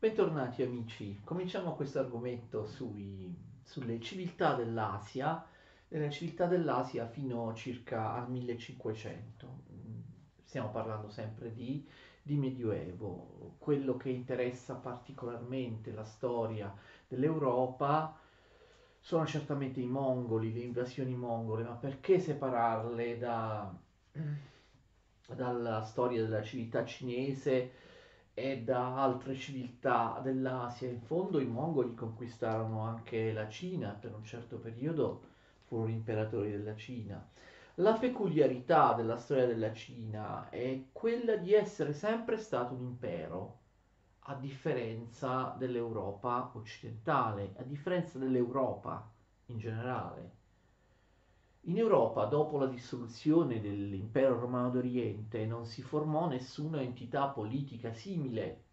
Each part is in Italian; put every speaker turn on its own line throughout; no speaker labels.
Bentornati amici, cominciamo questo argomento sui, sulle civiltà dell'Asia, della civiltà dell'Asia fino circa al 1500. Stiamo parlando sempre di, di Medioevo. Quello che interessa particolarmente la storia dell'Europa sono certamente i mongoli, le invasioni mongole, ma perché separarle da, dalla storia della civiltà cinese? E da altre civiltà dell'Asia. In fondo i mongoli conquistarono anche la Cina, per un certo periodo furono imperatori della Cina. La peculiarità della storia della Cina è quella di essere sempre stato un impero, a differenza dell'Europa occidentale, a differenza dell'Europa in generale. In Europa, dopo la dissoluzione dell'impero romano d'Oriente, non si formò nessuna entità politica simile.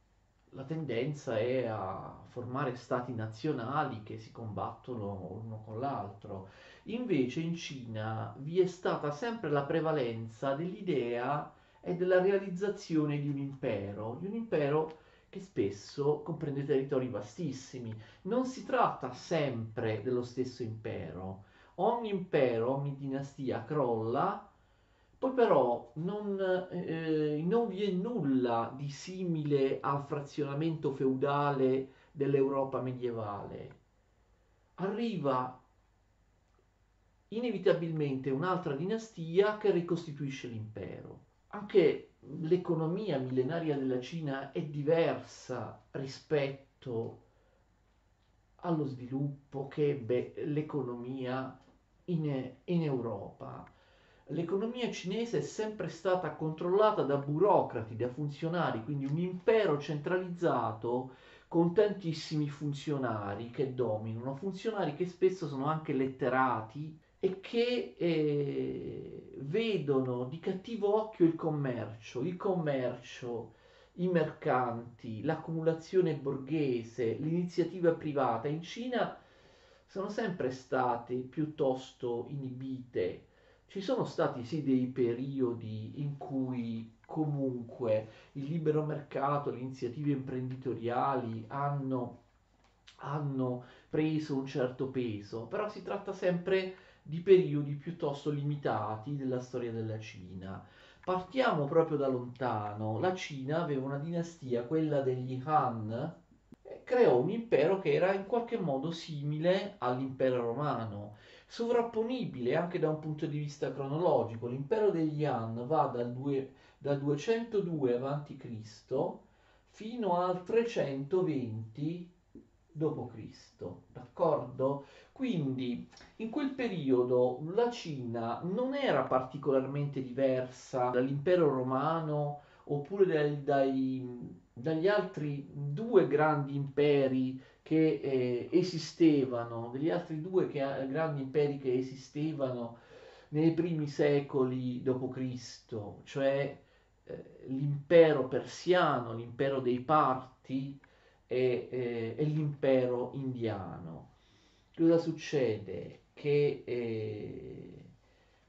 La tendenza è a formare stati nazionali che si combattono uno con l'altro. Invece in Cina vi è stata sempre la prevalenza dell'idea e della realizzazione di un impero, di un impero che spesso comprende territori vastissimi. Non si tratta sempre dello stesso impero ogni impero, ogni dinastia crolla, poi però non, eh, non vi è nulla di simile al frazionamento feudale dell'Europa medievale. Arriva inevitabilmente un'altra dinastia che ricostituisce l'impero. Anche l'economia millenaria della Cina è diversa rispetto allo sviluppo che ebbe l'economia in, in Europa. L'economia cinese è sempre stata controllata da burocrati, da funzionari, quindi un impero centralizzato con tantissimi funzionari che dominano, funzionari che spesso sono anche letterati e che eh, vedono di cattivo occhio il commercio, il commercio, i mercanti, l'accumulazione borghese, l'iniziativa privata. In Cina sono sempre state piuttosto inibite. Ci sono stati sì dei periodi in cui comunque il libero mercato, le iniziative imprenditoriali hanno, hanno preso un certo peso, però si tratta sempre di periodi piuttosto limitati della storia della Cina. Partiamo proprio da lontano. La Cina aveva una dinastia, quella degli Han, creò un impero che era in qualche modo simile all'impero romano, sovrapponibile anche da un punto di vista cronologico. L'impero degli Han va dal, due, dal 202 a.C. fino al 320 d.C. D'accordo? Quindi in quel periodo la Cina non era particolarmente diversa dall'impero romano oppure dai, dai dagli altri due grandi imperi che eh, esistevano, degli altri due che, grandi imperi che esistevano nei primi secoli d.C., cioè eh, l'impero persiano, l'impero dei Parti e, eh, e l'impero indiano. Cosa succede? Che eh,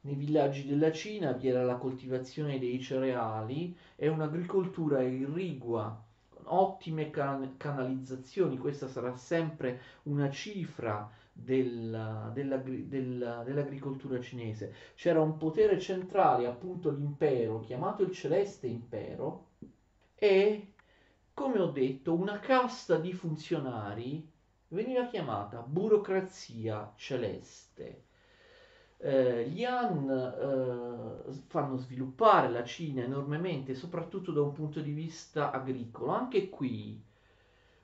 nei villaggi della Cina vi era la coltivazione dei cereali e un'agricoltura irrigua, con ottime can- canalizzazioni. Questa sarà sempre una cifra della, della, della, dell'agricoltura cinese. C'era un potere centrale, appunto l'impero, chiamato il Celeste Impero, e, come ho detto, una casta di funzionari veniva chiamata burocrazia celeste eh, gli Han eh, fanno sviluppare la Cina enormemente, soprattutto da un punto di vista agricolo. Anche qui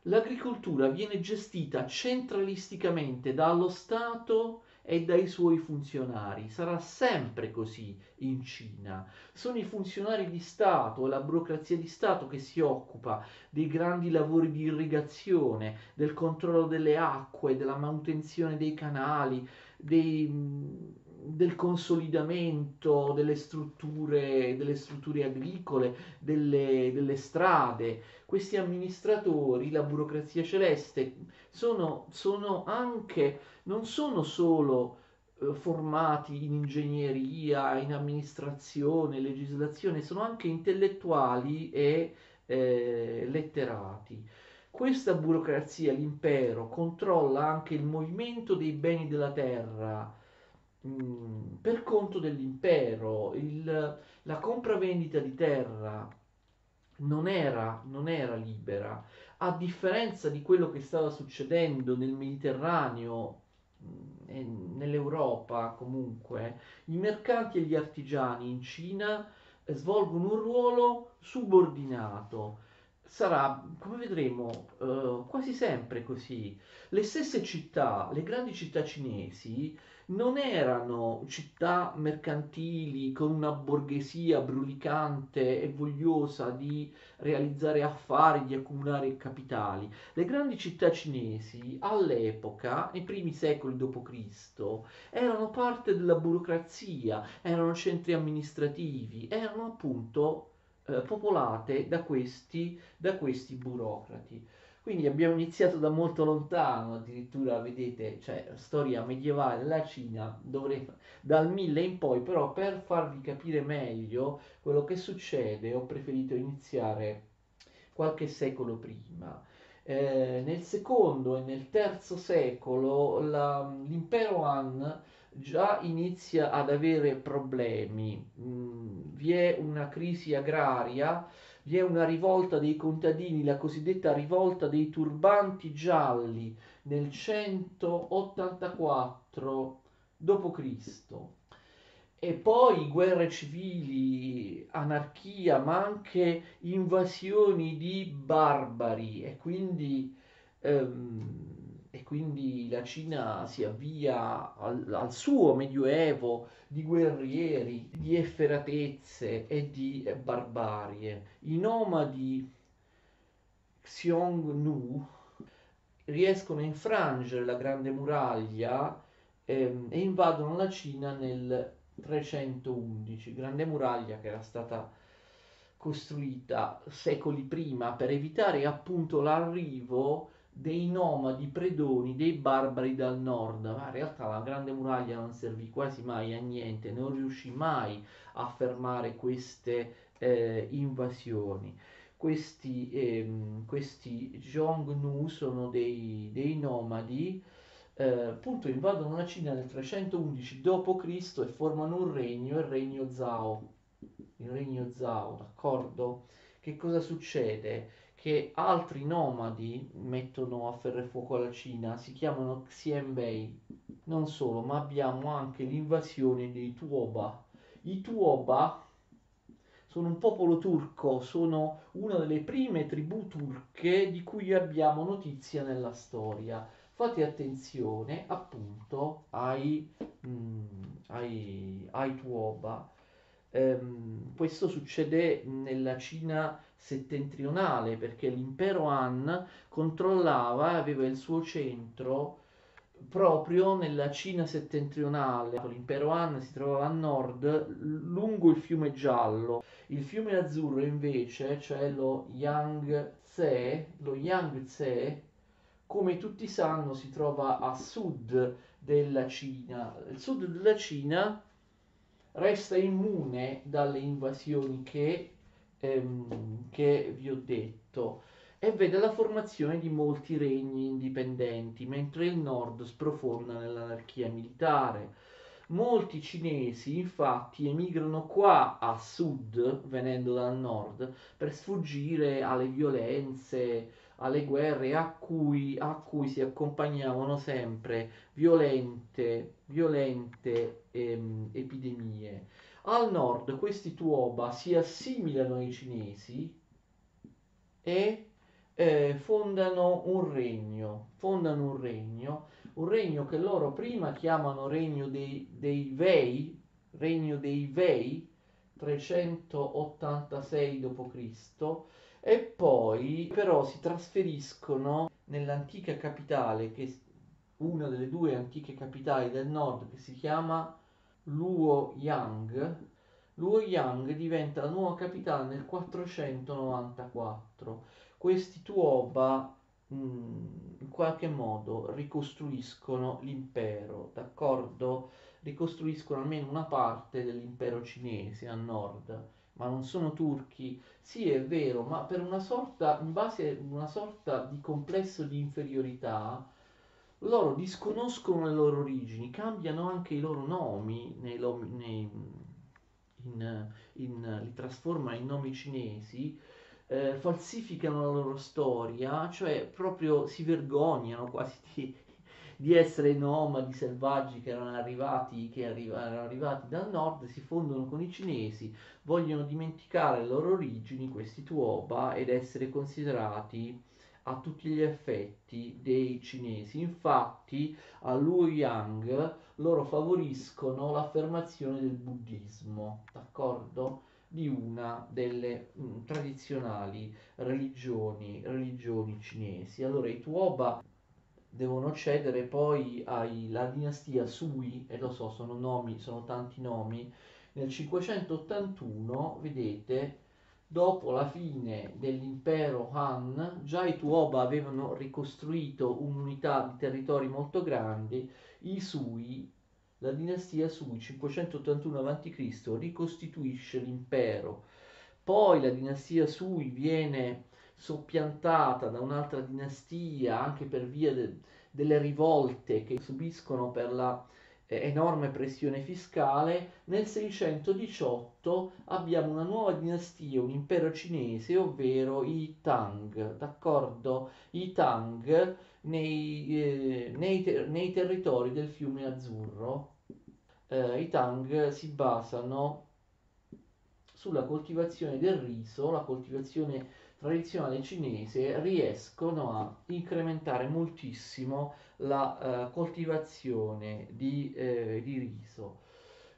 l'agricoltura viene gestita centralisticamente dallo Stato e dai suoi funzionari. Sarà sempre così in Cina. Sono i funzionari di Stato, la burocrazia di Stato che si occupa dei grandi lavori di irrigazione, del controllo delle acque, della manutenzione dei canali, dei del consolidamento delle strutture, delle strutture agricole, delle, delle, strade. Questi amministratori, la burocrazia celeste, sono, sono anche, non sono solo eh, formati in ingegneria, in amministrazione, legislazione, sono anche intellettuali e eh, letterati. Questa burocrazia, l'impero, controlla anche il movimento dei beni della terra mm, per conto dell'impero. Il, la compravendita di terra non era, non era libera, a differenza di quello che stava succedendo nel Mediterraneo e nell'Europa comunque, i mercanti e gli artigiani in Cina eh, svolgono un ruolo subordinato. Sarà, come vedremo, eh, quasi sempre così. Le stesse città, le grandi città cinesi, non erano città mercantili con una borghesia brulicante e vogliosa di realizzare affari, di accumulare capitali. Le grandi città cinesi all'epoca, nei primi secoli d.C., erano parte della burocrazia, erano centri amministrativi, erano appunto eh, popolate da questi, da questi burocrati. Quindi abbiamo iniziato da molto lontano, addirittura vedete, cioè storia medievale della Cina, dovrei, dal 1000 in poi, però per farvi capire meglio quello che succede ho preferito iniziare qualche secolo prima. Eh, nel secondo e nel terzo secolo la, l'impero Han già inizia ad avere problemi, mm, vi è una crisi agraria vi è una rivolta dei contadini, la cosiddetta rivolta dei turbanti gialli nel 184 d.C. E poi guerre civili, anarchia, ma anche invasioni di barbari e quindi ehm, quindi la Cina si avvia al, al, suo medioevo di guerrieri, di efferatezze e di barbarie. I nomadi Xiongnu riescono a infrangere la grande muraglia ehm, e invadono la Cina nel 311, grande muraglia che era stata costruita secoli prima per evitare appunto l'arrivo dei nomadi predoni, dei barbari dal nord, ma in realtà la grande muraglia non servì quasi mai a niente, non riuscì mai a fermare queste eh, invasioni. Questi, ehm, questi Xiongnu sono dei, dei nomadi, eh, appunto invadono la Cina nel 311 d.C. e formano un regno, il regno Zhao. Il regno Zhao, d'accordo? Che cosa succede? Che altri nomadi mettono a ferro e fuoco alla Cina, si chiamano Xianbei. Non solo, ma abbiamo anche l'invasione dei Tuoba. I Tuoba sono un popolo turco, sono una delle prime tribù turche di cui abbiamo notizia nella storia. Fate attenzione appunto ai, mm, ai, ai Tuoba. Um, questo succede nella Cina settentrionale perché l'impero Han controllava, aveva il suo centro proprio nella Cina settentrionale. L'impero Han si trovava a nord lungo il fiume giallo. Il fiume azzurro invece, cioè lo Yangtze, lo Yangtze, come tutti sanno, si trova a sud della Cina. Il sud della Cina resta immune dalle invasioni che ehm, che vi ho detto e vede la formazione di molti regni indipendenti, mentre il nord sprofonda nell'anarchia militare. Molti cinesi infatti emigrano qua a sud, venendo dal nord, per sfuggire alle violenze, alle guerre a cui, a cui si accompagnavano sempre violente, violente ehm, epidemie. Al nord questi Tuoba si assimilano ai cinesi e eh, fondano un regno, fondano un regno, un regno che loro prima chiamano regno dei, dei Vei, regno dei Vei, 386 d.C. e poi però si trasferiscono nell'antica capitale, che una delle due antiche capitali del nord, che si chiama Luo Yang, Luo Yang diventa la nuova capitale nel 494. Questi Tuoba mm, in qualche modo ricostruiscono l'impero, d'accordo? Ricostruiscono almeno una parte dell'impero cinese a nord, ma non sono turchi. Sì, è vero, ma per una sorta, in base a una sorta di complesso di inferiorità, loro disconoscono le loro origini, cambiano anche i loro nomi, nei, nei, in, in, li trasformano in nomi cinesi, eh, falsificano la loro storia, cioè proprio si vergognano quasi di, di essere nomadi selvaggi che erano arrivati, che arriva, erano arrivati dal nord, si fondono con i cinesi, vogliono dimenticare le loro origini, questi Tuoba, ed essere considerati a tutti gli effetti dei cinesi. Infatti a Luoyang loro favoriscono l'affermazione del buddismo, d'accordo? Di una delle mh, mm, tradizionali religioni, religioni cinesi. Allora i Tuoba devono cedere poi alla dinastia Sui, e lo so, sono nomi, sono tanti nomi, nel 581, vedete, dopo la fine dell'impero Han, già i Tuoba avevano ricostruito un'unità di territori molto grandi, i Sui, la dinastia Sui, 581 a.C., ricostituisce l'impero. Poi la dinastia Sui viene soppiantata da un'altra dinastia anche per via de- delle rivolte che subiscono per la enorme pressione fiscale, nel 618 abbiamo una nuova dinastia, un impero cinese, ovvero i Tang, d'accordo? I Tang nei, eh, nei, ter- nei territori del fiume Azzurro. Eh, I Tang si basano sulla coltivazione del riso, la coltivazione tradizionale cinese riescono a incrementare moltissimo la uh, coltivazione di, eh, di riso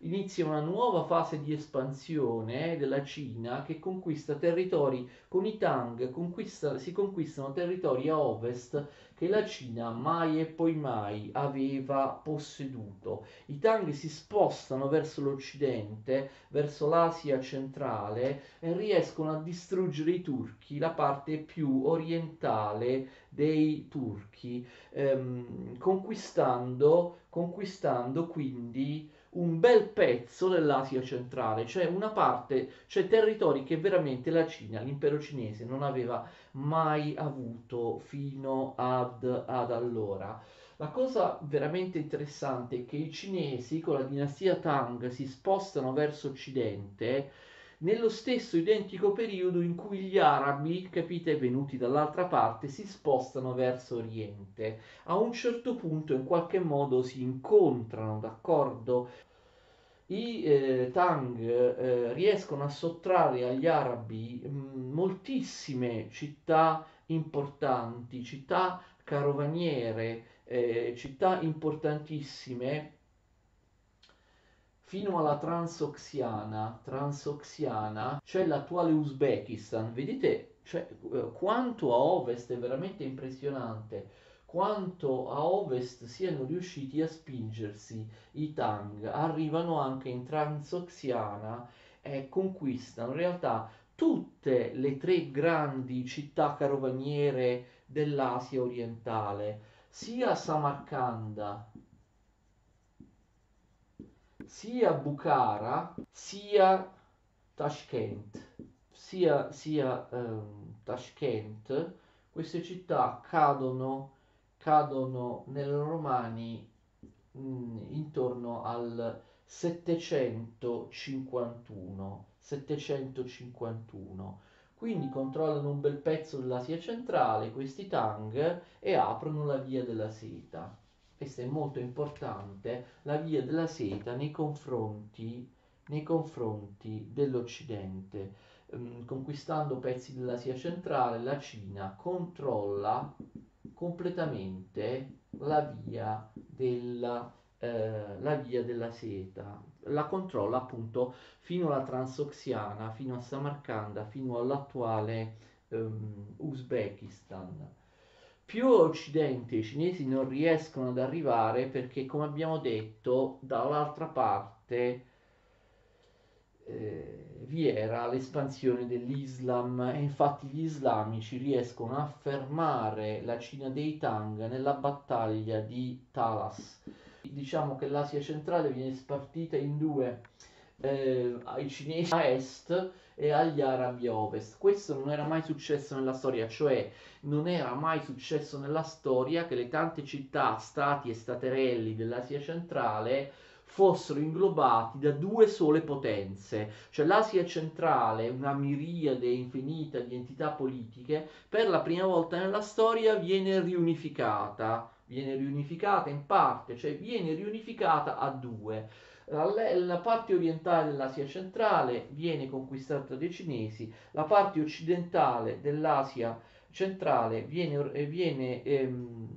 inizia una nuova fase di espansione della Cina che conquista territori con i Tang, conquista, si conquistano territori a ovest che la Cina mai e poi mai aveva posseduto. I Tang si spostano verso l'occidente, verso l'Asia centrale e riescono a distruggere i turchi, la parte più orientale dei turchi, ehm, conquistando, conquistando quindi un bel pezzo dell'Asia centrale, cioè una parte, cioè territori che veramente la Cina, l'impero cinese, non aveva mai avuto fino ad, ad allora. La cosa veramente interessante è che i cinesi con la dinastia Tang si spostano verso occidente nello stesso identico periodo in cui gli arabi, capite, venuti dall'altra parte, si spostano verso oriente. A un certo punto in qualche modo si incontrano, d'accordo? i eh, Tang eh, riescono a sottrarre agli arabi mh, mm, moltissime città importanti, città carovaniere, eh, città importantissime fino alla Transoxiana, Transoxiana, cioè l'attuale Uzbekistan. Vedete cioè, eh, quanto a ovest è veramente impressionante quanto a ovest siano riusciti a spingersi i Tang, arrivano anche in Transoxiana e conquistano in realtà tutte le tre grandi città carovaniere dell'Asia orientale, sia Samarcanda, sia Bukhara, sia Tashkent, sia, sia um, Tashkent, queste città cadono cadono nelle romani mh, mm, intorno al 751 751 quindi controllano un bel pezzo dell'Asia centrale questi Tang e aprono la via della seta questo è molto importante la via della seta nei confronti, nei confronti dell'Occidente um, conquistando pezzi dell'Asia centrale la Cina controlla completamente la via della, eh, la via della seta, la controlla appunto fino alla Transoxiana, fino a Samarcanda, fino all'attuale um, Uzbekistan. Più occidente i cinesi non riescono ad arrivare perché, come abbiamo detto, dall'altra parte eh, vi era l'espansione dell'Islam e infatti gli islamici riescono a fermare la Cina dei Tang nella battaglia di Talas. Diciamo che l'Asia centrale viene spartita in due, eh, i cinesi a est e agli arabi ovest. Questo non era mai successo nella storia, cioè non era mai successo nella storia che le tante città, stati e staterelli dell'Asia centrale fossero inglobati da due sole potenze, cioè l'Asia centrale, una miriade infinita di entità politiche, per la prima volta nella storia viene riunificata, viene riunificata in parte, cioè viene riunificata a due. La parte orientale dell'Asia centrale viene conquistata dai cinesi, la parte occidentale dell'Asia centrale viene, viene ehm,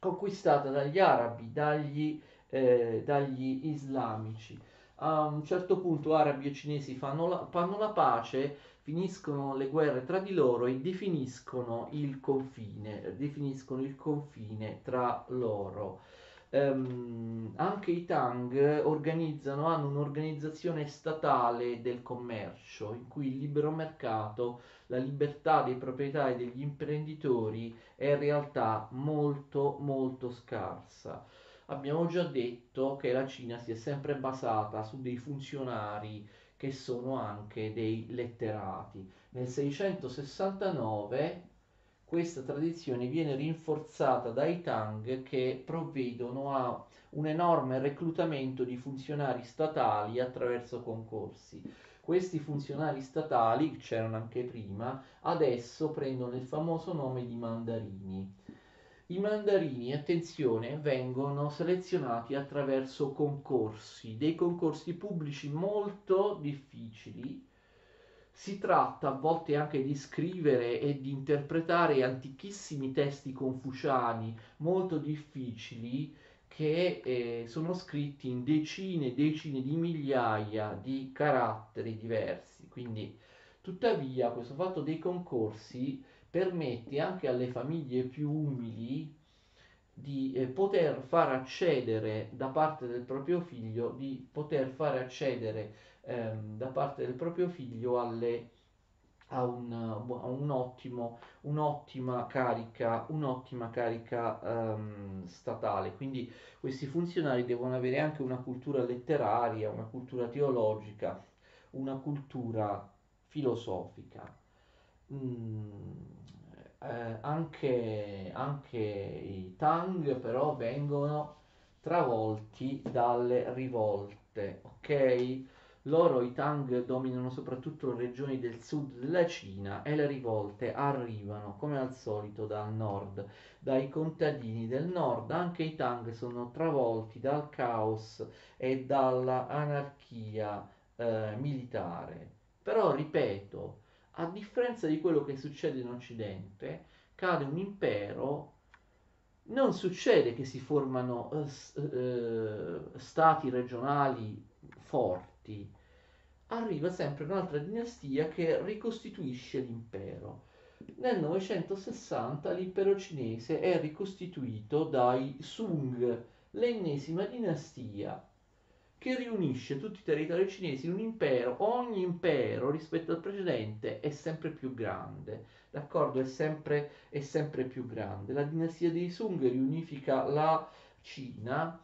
conquistata dagli arabi, dagli eh, dagli islamici. A un certo punto arabi e cinesi fanno la, fanno la pace, finiscono le guerre tra di loro e definiscono il confine, definiscono il confine tra loro. Um, anche i Tang organizzano, hanno un'organizzazione statale del commercio in cui il libero mercato, la libertà dei proprietari degli imprenditori è in realtà molto molto scarsa abbiamo già detto che la Cina si è sempre basata su dei funzionari che sono anche dei letterati. Nel 669 questa tradizione viene rinforzata dai Tang che provvedono a un enorme reclutamento di funzionari statali attraverso concorsi. Questi funzionari statali, c'erano anche prima, adesso prendono il famoso nome di mandarini. I mandarini, attenzione, vengono selezionati attraverso concorsi, dei concorsi pubblici molto difficili. Si tratta a volte anche di scrivere e di interpretare antichissimi testi confuciani molto difficili che eh, sono scritti in decine e decine di migliaia di caratteri diversi. Quindi, tuttavia, questo fatto dei concorsi permette anche alle famiglie più umili di eh, poter far accedere da parte del proprio figlio, di poter fare accedere ehm, da parte del proprio figlio alle, a, un, a un ottimo, un'ottima carica, un'ottima carica ehm, statale. Quindi questi funzionari devono avere anche una cultura letteraria, una cultura teologica, una cultura filosofica. Mm eh, anche, anche i Tang però vengono travolti dalle rivolte, ok? Loro, i Tang, dominano soprattutto le regioni del sud della Cina e le rivolte arrivano, come al solito, dal nord, dai contadini del nord. Anche i Tang sono travolti dal caos e dall'anarchia eh, militare. Però, ripeto, a differenza di quello che succede in Occidente, cade un impero, non succede che si formano uh, uh, stati regionali forti, arriva sempre un'altra dinastia che ricostituisce l'impero. Nel 960 l'impero cinese è ricostituito dai Sung, l'ennesima dinastia che riunisce tutti i territori cinesi in un impero. Ogni impero rispetto al precedente è sempre più grande, d'accordo? È sempre, è sempre più grande. La dinastia dei Sung riunifica la Cina.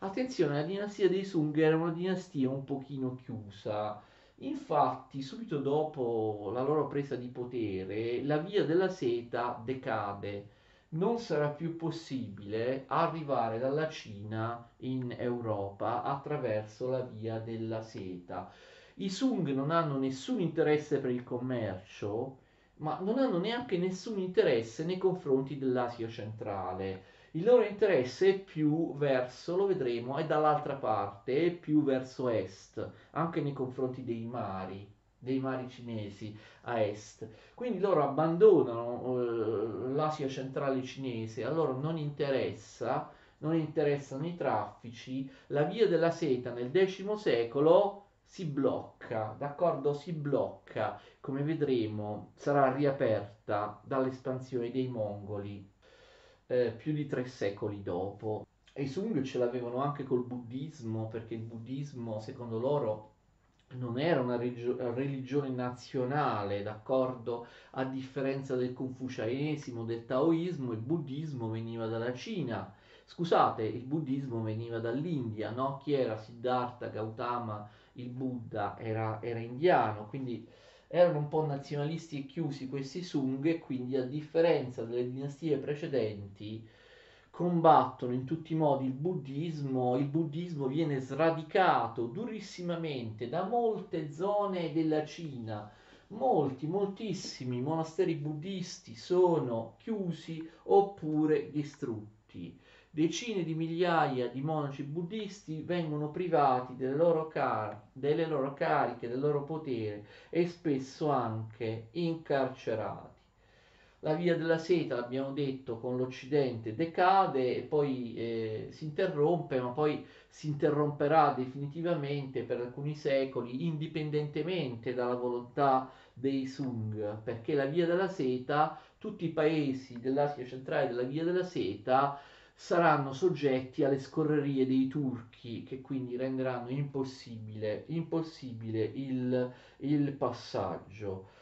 Attenzione, la dinastia dei Sung era una dinastia un pochino chiusa. Infatti, subito dopo la loro presa di potere, la via della seta decade non sarà più possibile arrivare dalla Cina in Europa attraverso la via della seta. I Sung non hanno nessun interesse per il commercio, ma non hanno neanche nessun interesse nei confronti dell'Asia centrale. Il loro interesse è più verso, lo vedremo, è dall'altra parte, è più verso est, anche nei confronti dei mari dei mari cinesi a est. Quindi loro abbandonano eh, l'Asia centrale cinese, a loro non interessa, non interessano i traffici, la via della seta nel X secolo si blocca, d'accordo? Si blocca, come vedremo, sarà riaperta dall'espansione dei mongoli eh, più di tre secoli dopo. E i Sung ce l'avevano anche col buddismo, perché il buddismo, secondo loro, non era una religione nazionale, d'accordo? A differenza del confucianesimo, del taoismo, il buddismo veniva dalla Cina, Scusate, il buddismo veniva dall'India, no? Chi era Siddhartha Gautama, il Buddha, era, era indiano, quindi erano un po' nazionalisti e chiusi questi Sung e quindi a differenza delle dinastie precedenti combattono in tutti i modi il buddismo, il buddismo viene sradicato durissimamente da molte zone della Cina, molti, moltissimi monasteri buddisti sono chiusi oppure distrutti. Decine di migliaia di monaci buddisti vengono privati delle loro, car- delle loro cariche, del loro potere e spesso anche incarcerati. La via della seta, l'abbiamo detto, con l'Occidente decade e poi eh, si interrompe, ma poi si interromperà definitivamente per alcuni secoli, indipendentemente dalla volontà dei Sung, perché la via della seta, tutti i paesi dell'Asia centrale della via della seta saranno soggetti alle scorrerie dei turchi che quindi renderanno impossibile, impossibile il, il passaggio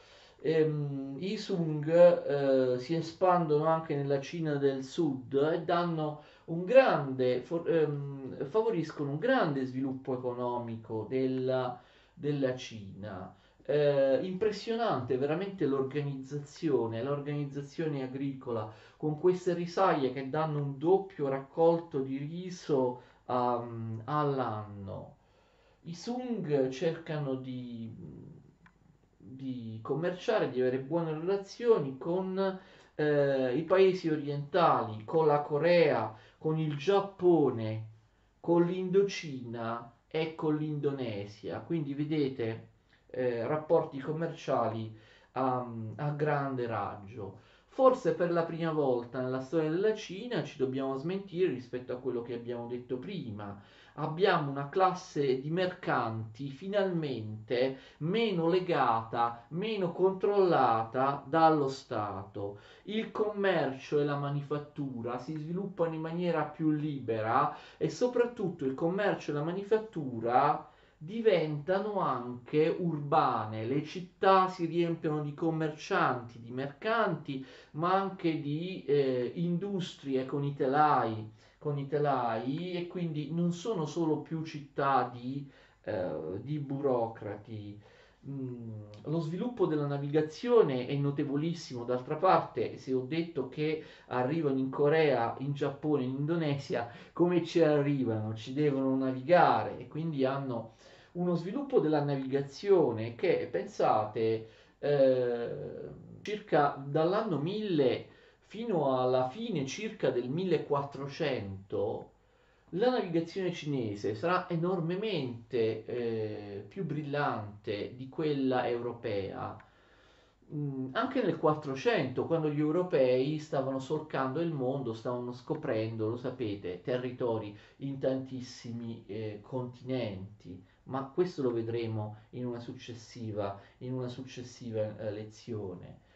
ehm, i Sung eh, si espandono anche nella Cina del Sud e danno un grande, for, ehm, favoriscono un grande sviluppo economico della, della Cina. Eh, impressionante veramente l'organizzazione, l'organizzazione agricola con queste risaie che danno un doppio raccolto di riso um, all'anno. I Sung cercano di di commerciare, di avere buone relazioni con eh, i paesi orientali, con la Corea, con il Giappone, con l'Indocina e con l'Indonesia. Quindi vedete eh, rapporti commerciali a, a grande raggio. Forse per la prima volta nella storia della Cina ci dobbiamo smentire rispetto a quello che abbiamo detto prima abbiamo una classe di mercanti finalmente meno legata, meno controllata dallo Stato. Il commercio e la manifattura si sviluppano in maniera più libera e soprattutto il commercio e la manifattura diventano anche urbane, le città si riempiono di commercianti, di mercanti, ma anche di eh, industrie con i telai con i telai e quindi non sono solo più città di, eh, di burocrati. Mm, lo sviluppo della navigazione è notevolissimo, d'altra parte se ho detto che arrivano in Corea, in Giappone, in Indonesia, come ci arrivano? Ci devono navigare e quindi hanno uno sviluppo della navigazione che pensate eh, circa dall'anno 1000 fino alla fine circa del 1400 la navigazione cinese sarà enormemente eh, più brillante di quella europea. Mm, anche nel 400, quando gli europei stavano solcando il mondo, stavano scoprendo, lo sapete, territori in tantissimi eh, continenti, ma questo lo vedremo in una successiva, in una successiva eh, lezione.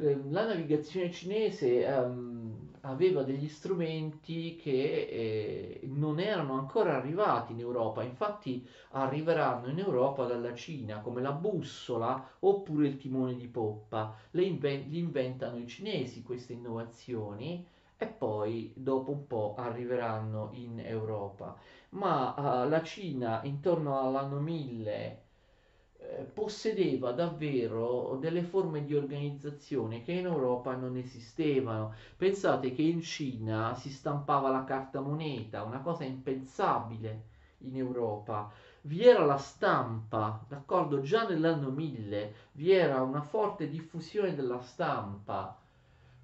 Ehm, la navigazione cinese um, aveva degli strumenti che eh, non erano ancora arrivati in Europa, infatti arriveranno in Europa dalla Cina come la bussola oppure il timone di poppa. Le inven- inventano i cinesi queste innovazioni e poi dopo un po' arriveranno in Europa. Ma uh, la Cina intorno all'anno 1000 eh, possedeva davvero delle forme di organizzazione che in Europa non esistevano. Pensate che in Cina si stampava la carta moneta, una cosa impensabile in Europa. Vi era la stampa, d'accordo? Già nell'anno 1000 vi era una forte diffusione della stampa.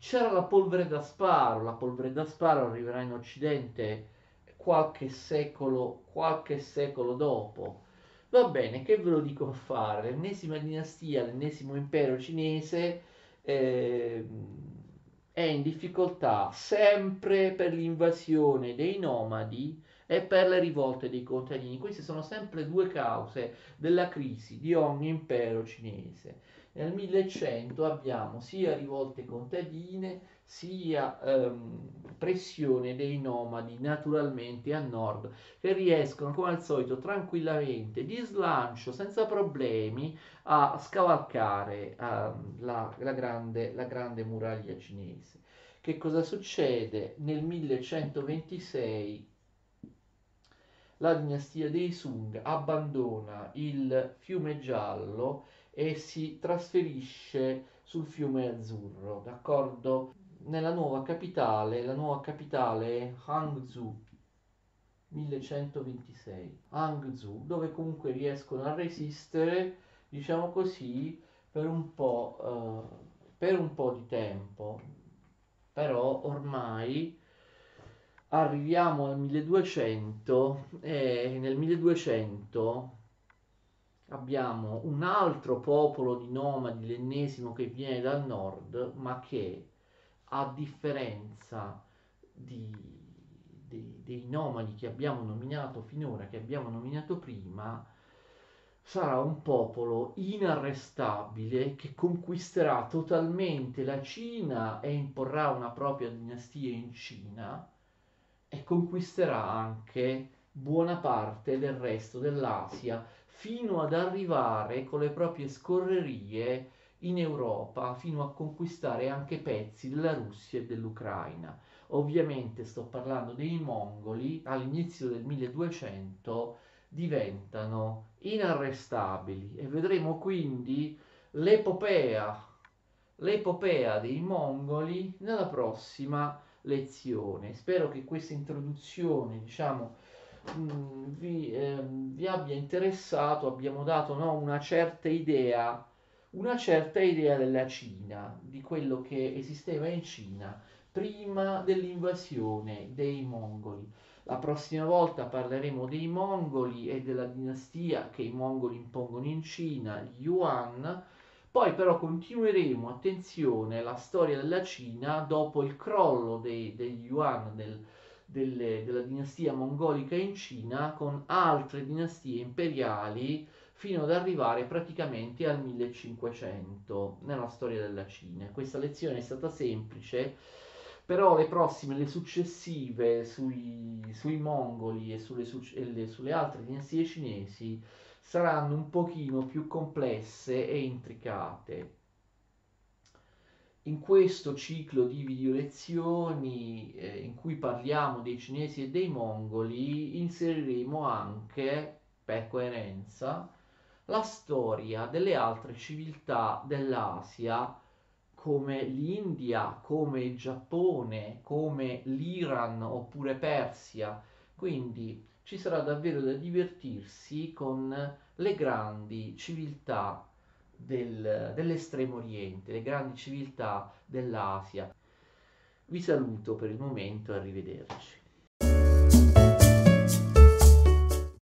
C'era la polvere da sparo, la polvere da sparo arriverà in Occidente qualche secolo, qualche secolo dopo Va bene, che ve lo dico a fare? L'ennesima dinastia, l'ennesimo impero cinese eh, è in difficoltà sempre per l'invasione dei nomadi e per le rivolte dei contadini. Queste sono sempre due cause della crisi di ogni impero cinese. Nel 1100 abbiamo sia rivolte contadine sia ehm, pressione dei nomadi naturalmente a nord che riescono come al solito tranquillamente di slancio senza problemi a scavalcare ehm, la, la, grande, la grande muraglia cinese Che cosa succede? Nel 1126 la dinastia dei Sung abbandona il fiume giallo e si trasferisce sul fiume azzurro, d'accordo? Nella nuova capitale, la nuova capitale è Hangzhou, 1126, Hangzhou, dove comunque riescono a resistere, diciamo così, per un po', uh, per un po' di tempo, però ormai arriviamo al 1200 e nel 1200 abbiamo un altro popolo di nomadi, l'ennesimo che viene dal nord, ma che a differenza di, di, dei nomadi che abbiamo nominato finora, che abbiamo nominato prima, sarà un popolo inarrestabile che conquisterà totalmente la Cina e imporrà una propria dinastia in Cina e conquisterà anche buona parte del resto dell'Asia fino ad arrivare con le proprie scorrerie in Europa, fino a conquistare anche pezzi della Russia e dell'Ucraina. Ovviamente sto parlando dei mongoli, all'inizio del 1200 diventano inarrestabili e vedremo quindi l'epopea, l'epopea dei mongoli nella prossima lezione. Spero che questa introduzione, diciamo, mh, vi, eh, vi, abbia interessato, abbiamo dato no, una certa idea, una certa idea della Cina, di quello che esisteva in Cina prima dell'invasione dei mongoli. La prossima volta parleremo dei mongoli e della dinastia che i mongoli impongono in Cina, gli Yuan, poi però continueremo, attenzione, la storia della Cina dopo il crollo dei, degli Yuan, del, delle, della dinastia mongolica in Cina, con altre dinastie imperiali fino ad arrivare praticamente al 1500 nella storia della Cina. Questa lezione è stata semplice, però le prossime, le successive sui, sui mongoli e sulle, e sulle altre dinastie cinesi saranno un pochino più complesse e intricate. In questo ciclo di video lezioni eh, in cui parliamo dei cinesi e dei mongoli inseriremo anche, per coerenza, la storia delle altre civiltà dell'Asia come l'India, come il Giappone, come l'Iran oppure Persia. Quindi ci sarà davvero da divertirsi con le grandi civiltà del, dell'estremo oriente, le grandi civiltà dell'Asia. Vi saluto per il momento arrivederci.